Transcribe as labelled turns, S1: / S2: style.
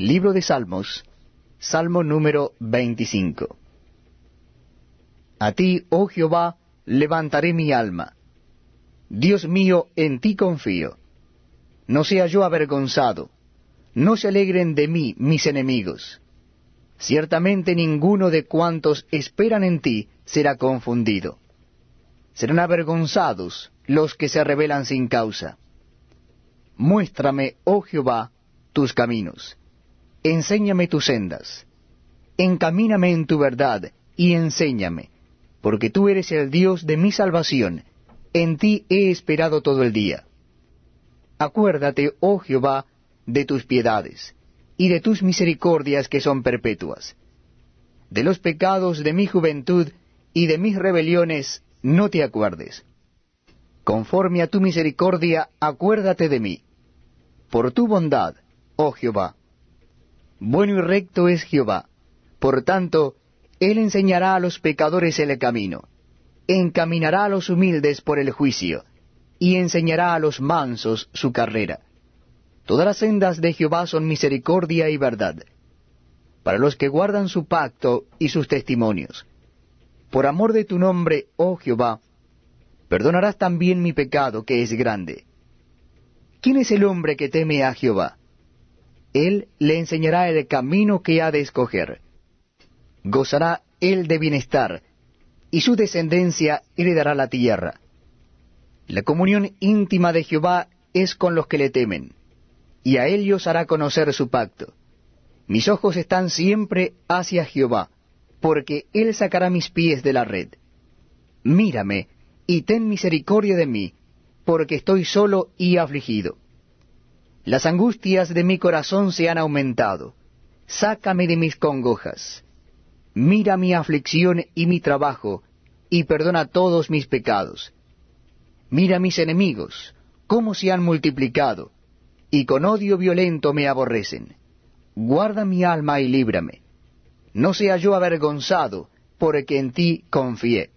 S1: Libro de Salmos, Salmo número 25. A ti, oh Jehová, levantaré mi alma. Dios mío, en ti confío. No sea yo avergonzado, no se alegren de mí mis enemigos. Ciertamente ninguno de cuantos esperan en ti será confundido. Serán avergonzados los que se rebelan sin causa. Muéstrame, oh Jehová, tus caminos. Enséñame tus sendas. Encamíname en tu verdad y enséñame, porque tú eres el Dios de mi salvación. En ti he esperado todo el día. Acuérdate, oh Jehová, de tus piedades, y de tus misericordias que son perpetuas. De los pecados de mi juventud y de mis rebeliones no te acuerdes. Conforme a tu misericordia, acuérdate de mí por tu bondad, oh Jehová. Bueno y recto es Jehová, por tanto, Él enseñará a los pecadores el camino, encaminará a los humildes por el juicio, y enseñará a los mansos su carrera. Todas las sendas de Jehová son misericordia y verdad, para los que guardan su pacto y sus testimonios. Por amor de tu nombre, oh Jehová, perdonarás también mi pecado que es grande ¿Quién es el hombre que teme a Jehová? Él le enseñará el camino que ha de escoger. Gozará él de bienestar, y su descendencia heredará la tierra. La comunión íntima de Jehová es con los que le temen, y a ellos hará conocer su pacto. Mis ojos están siempre hacia Jehová, porque él sacará mis pies de la red. Mírame, y ten misericordia de mí, porque estoy solo y afligido. Las angustias de mi corazón se han aumentado. Sácame de mis congojas. Mira mi aflicción y mi trabajo, y perdona todos mis pecados. Mira mis enemigos, cómo se han multiplicado, y con odio violento me aborrecen. Guarda mi alma y líbrame. No sea yo avergonzado, porque en ti confié